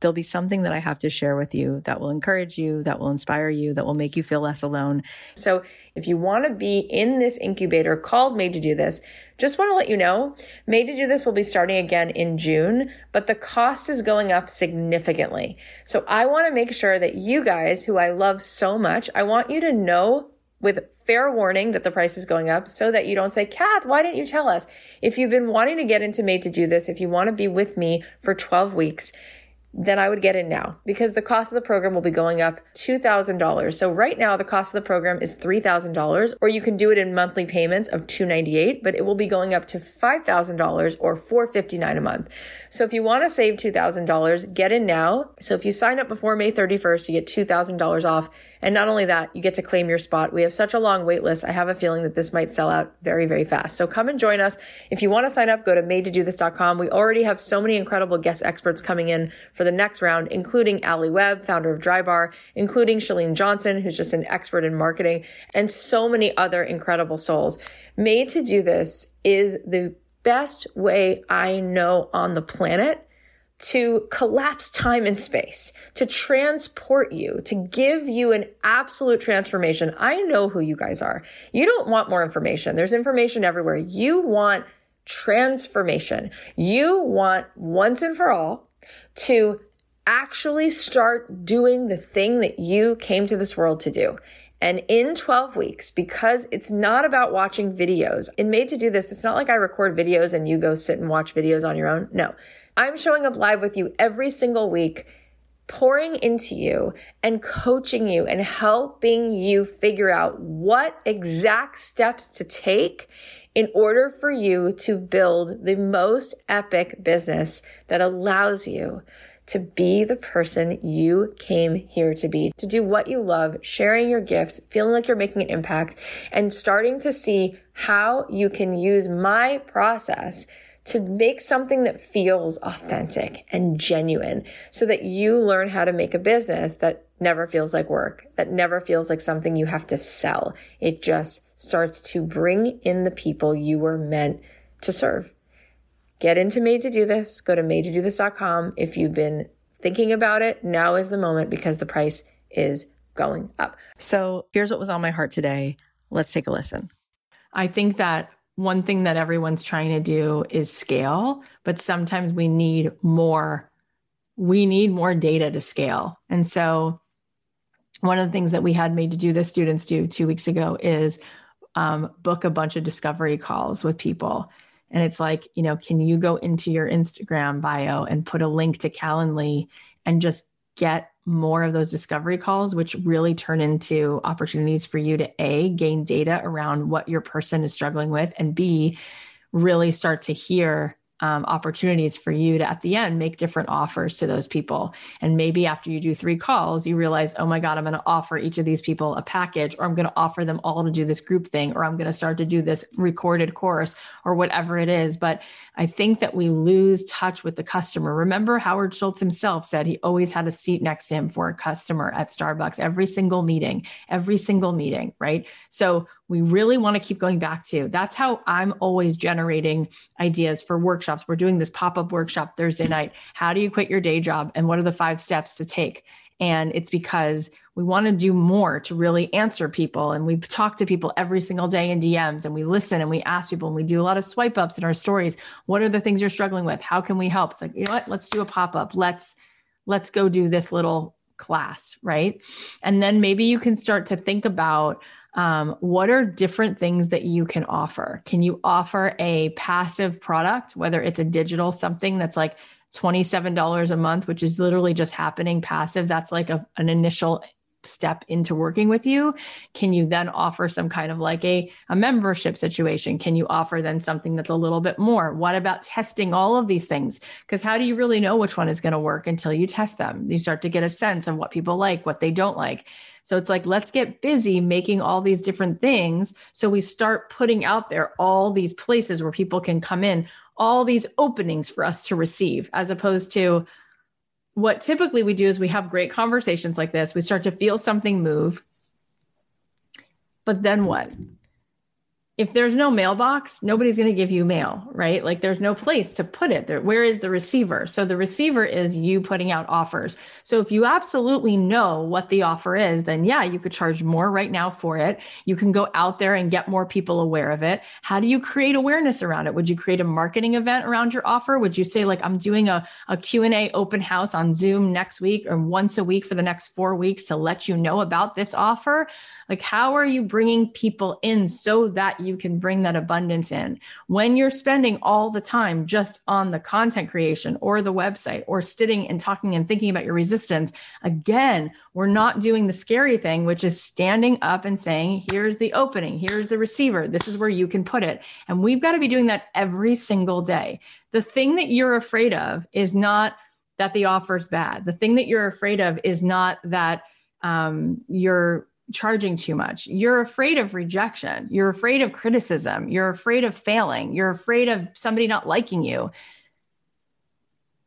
there'll be something that I have to share with you that will encourage you, that will inspire you, that will make you feel less alone. So if you want to be in this incubator called Made to Do This, just want to let you know, Made to Do This will be starting again in June, but the cost is going up significantly. So I want to make sure that you guys who I love so much, I want you to know with fair warning that the price is going up so that you don't say, Kath, why didn't you tell us? If you've been wanting to get into Made to Do This, if you want to be with me for 12 weeks, then I would get in now because the cost of the program will be going up $2,000. So right now the cost of the program is $3,000 or you can do it in monthly payments of 298, but it will be going up to $5,000 or 459 a month. So if you want to save $2,000, get in now. So if you sign up before May 31st, you get $2,000 off. And not only that, you get to claim your spot. We have such a long wait list. I have a feeling that this might sell out very, very fast. So come and join us. If you want to sign up, go to madetodothis.com. We already have so many incredible guest experts coming in for the next round, including Alli Webb, founder of Drybar, including Chalene Johnson, who's just an expert in marketing, and so many other incredible souls. Made to do this is the best way I know on the planet to collapse time and space, to transport you, to give you an absolute transformation. I know who you guys are. You don't want more information. There's information everywhere. You want transformation. You want once and for all to actually start doing the thing that you came to this world to do. And in 12 weeks, because it's not about watching videos, and made to do this, it's not like I record videos and you go sit and watch videos on your own. No, I'm showing up live with you every single week, pouring into you and coaching you and helping you figure out what exact steps to take in order for you to build the most epic business that allows you to be the person you came here to be, to do what you love, sharing your gifts, feeling like you're making an impact, and starting to see how you can use my process to make something that feels authentic and genuine so that you learn how to make a business that never feels like work, that never feels like something you have to sell. It just starts to bring in the people you were meant to serve. Get into Made to Do This. Go to madetodothis.com. If you've been thinking about it, now is the moment because the price is going up. So here's what was on my heart today. Let's take a listen. I think that one thing that everyone's trying to do is scale, but sometimes we need more. We need more data to scale. And so, one of the things that we had made to do the students do two weeks ago is um, book a bunch of discovery calls with people. And it's like, you know, can you go into your Instagram bio and put a link to Calendly and just get more of those discovery calls, which really turn into opportunities for you to A, gain data around what your person is struggling with, and B, really start to hear um, opportunities for you to at the end make different offers to those people. And maybe after you do three calls you realize oh my god i'm going to offer each of these people a package or i'm going to offer them all to do this group thing or i'm going to start to do this recorded course or whatever it is. But i think that we lose touch with the customer. Remember howard schultz himself said he always had a seat next to him for a customer at starbucks every single meeting every single meeting right? So we really want to keep going back to. That's how I'm always generating ideas for workshops. We're doing this pop up workshop Thursday night. How do you quit your day job? And what are the five steps to take? And it's because we want to do more to really answer people. And we talk to people every single day in DMs and we listen and we ask people and we do a lot of swipe ups in our stories. What are the things you're struggling with? How can we help? It's like, you know what? Let's do a pop up. Let's, let's go do this little class. Right. And then maybe you can start to think about um, what are different things that you can offer? Can you offer a passive product, whether it's a digital something that's like $27 a month, which is literally just happening passive? That's like a, an initial step into working with you can you then offer some kind of like a, a membership situation? Can you offer then something that's a little bit more? What about testing all of these things? Because how do you really know which one is going to work until you test them? You start to get a sense of what people like what they don't like. So it's like, let's get busy making all these different things. So we start putting out there all these places where people can come in, all these openings for us to receive, as opposed to what typically we do is we have great conversations like this. We start to feel something move. But then what? If there's no mailbox, nobody's going to give you mail, right? Like there's no place to put it. There, where is the receiver? So the receiver is you putting out offers. So if you absolutely know what the offer is, then yeah, you could charge more right now for it. You can go out there and get more people aware of it. How do you create awareness around it? Would you create a marketing event around your offer? Would you say like I'm doing a, a Q&A open house on Zoom next week or once a week for the next 4 weeks to let you know about this offer? Like how are you bringing people in so that you can bring that abundance in. When you're spending all the time just on the content creation or the website or sitting and talking and thinking about your resistance, again, we're not doing the scary thing, which is standing up and saying, here's the opening, here's the receiver, this is where you can put it. And we've got to be doing that every single day. The thing that you're afraid of is not that the offer is bad. The thing that you're afraid of is not that um, you're charging too much. You're afraid of rejection. You're afraid of criticism. You're afraid of failing. You're afraid of somebody not liking you.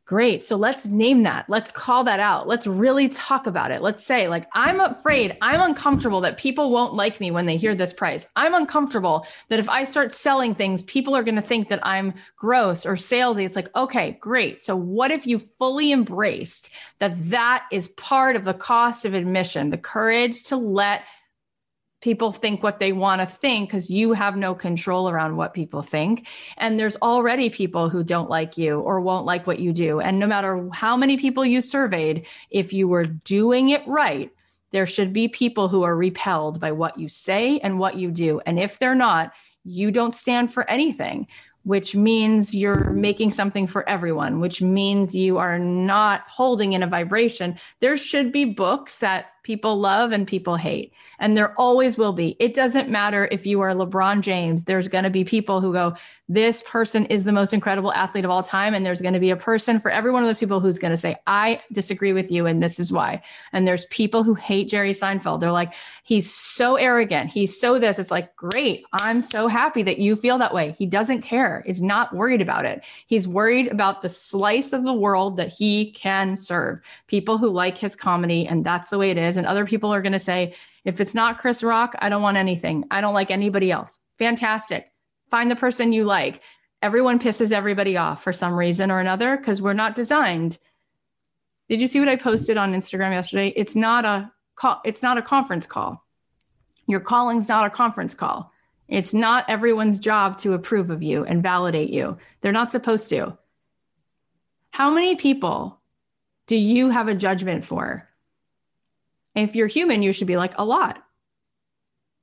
Great. So let's name that. Let's call that out. Let's really talk about it. Let's say, like, I'm afraid, I'm uncomfortable that people won't like me when they hear this price. I'm uncomfortable that if I start selling things, people are going to think that I'm gross or salesy. It's like, okay, great. So what if you fully embraced that that is part of the cost of admission, the courage to let people think what they want to think because you have no control around what people think. And there's already people who don't like you or won't like what you do. And no matter how many people you surveyed, if you were doing it right, there should be people who are repelled by what you say and what you do. And if they're not, you don't stand for anything, which means you're making something for everyone, which means you are not holding in a vibration. There should be books that people love and people hate. And there always will be. It doesn't matter if you are LeBron James, there's going to be people who go, This person is the most incredible athlete of all time. And there's going to be a person for every one of those people who's going to say, I disagree with you. And this is why. And there's people who hate Jerry Seinfeld. They're like, He's so arrogant. He's so this. It's like, Great. I'm so happy that you feel that way. He doesn't care, is not worried about it. He's worried about the slice of the world that he can serve. People who like his comedy, and that's the way it is. And other people are going to say, if it's not Chris Rock, I don't want anything. I don't like anybody else. Fantastic. Find the person you like. Everyone pisses everybody off for some reason or another because we're not designed. Did you see what I posted on Instagram yesterday? It's not a call, it's not a conference call. Your calling's not a conference call. It's not everyone's job to approve of you and validate you. They're not supposed to. How many people do you have a judgment for? If you're human, you should be like a lot.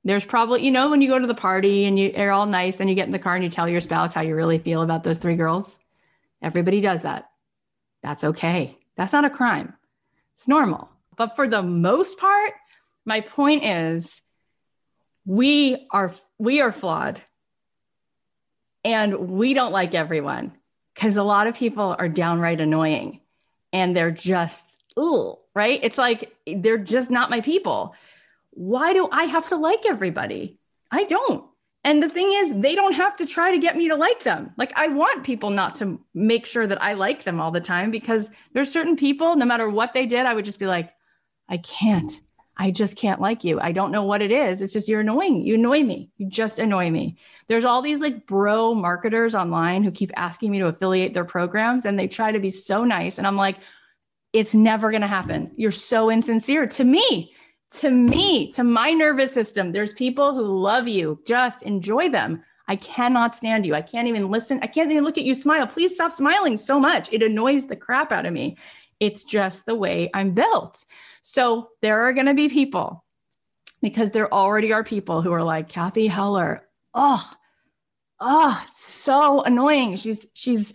There's probably, you know, when you go to the party and you are all nice, and you get in the car and you tell your spouse how you really feel about those three girls. Everybody does that. That's okay. That's not a crime. It's normal. But for the most part, my point is we are we are flawed. And we don't like everyone because a lot of people are downright annoying and they're just ooh, right? It's like they're just not my people. Why do I have to like everybody? I don't. And the thing is, they don't have to try to get me to like them. Like, I want people not to make sure that I like them all the time because there's certain people, no matter what they did, I would just be like, I can't. I just can't like you. I don't know what it is. It's just you're annoying. You annoy me. You just annoy me. There's all these like bro marketers online who keep asking me to affiliate their programs and they try to be so nice. And I'm like, it's never going to happen. You're so insincere to me, to me, to my nervous system. There's people who love you. Just enjoy them. I cannot stand you. I can't even listen. I can't even look at you smile. Please stop smiling so much. It annoys the crap out of me. It's just the way I'm built. So there are going to be people because there already are people who are like Cathy Heller. Oh, oh, so annoying. She's, she's,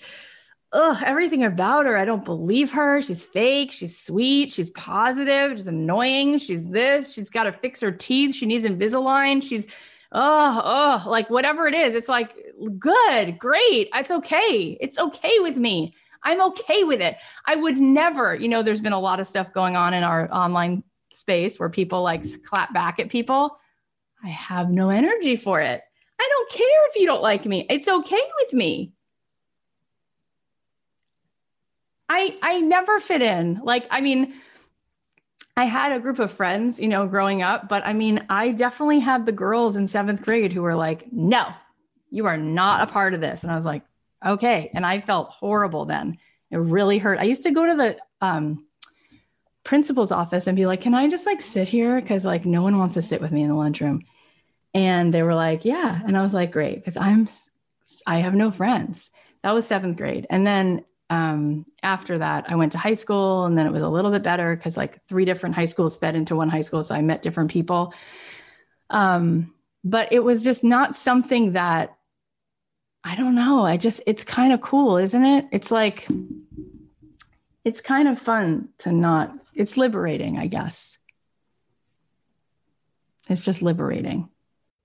ugh, everything about her. I don't believe her. She's fake. She's sweet. She's positive. She's annoying. She's this. She's got to fix her teeth. She needs Invisalign. She's, oh, oh, like whatever it is. It's like, good, great. It's okay. It's okay with me. I'm okay with it. I would never, you know, there's been a lot of stuff going on in our online space where people like clap back at people. I have no energy for it. I don't care if you don't like me. It's okay with me. I I never fit in. Like, I mean, I had a group of friends, you know, growing up, but I mean, I definitely had the girls in seventh grade who were like, no, you are not a part of this. And I was like, okay. And I felt horrible then. It really hurt. I used to go to the um, principal's office and be like, can I just like sit here? Cause like no one wants to sit with me in the lunchroom. And they were like, yeah. And I was like, great. Cause I'm, I have no friends. That was seventh grade. And then um, after that, I went to high school and then it was a little bit better because like three different high schools fed into one high school. So I met different people. Um, but it was just not something that I don't know. I just, it's kind of cool, isn't it? It's like, it's kind of fun to not, it's liberating, I guess. It's just liberating.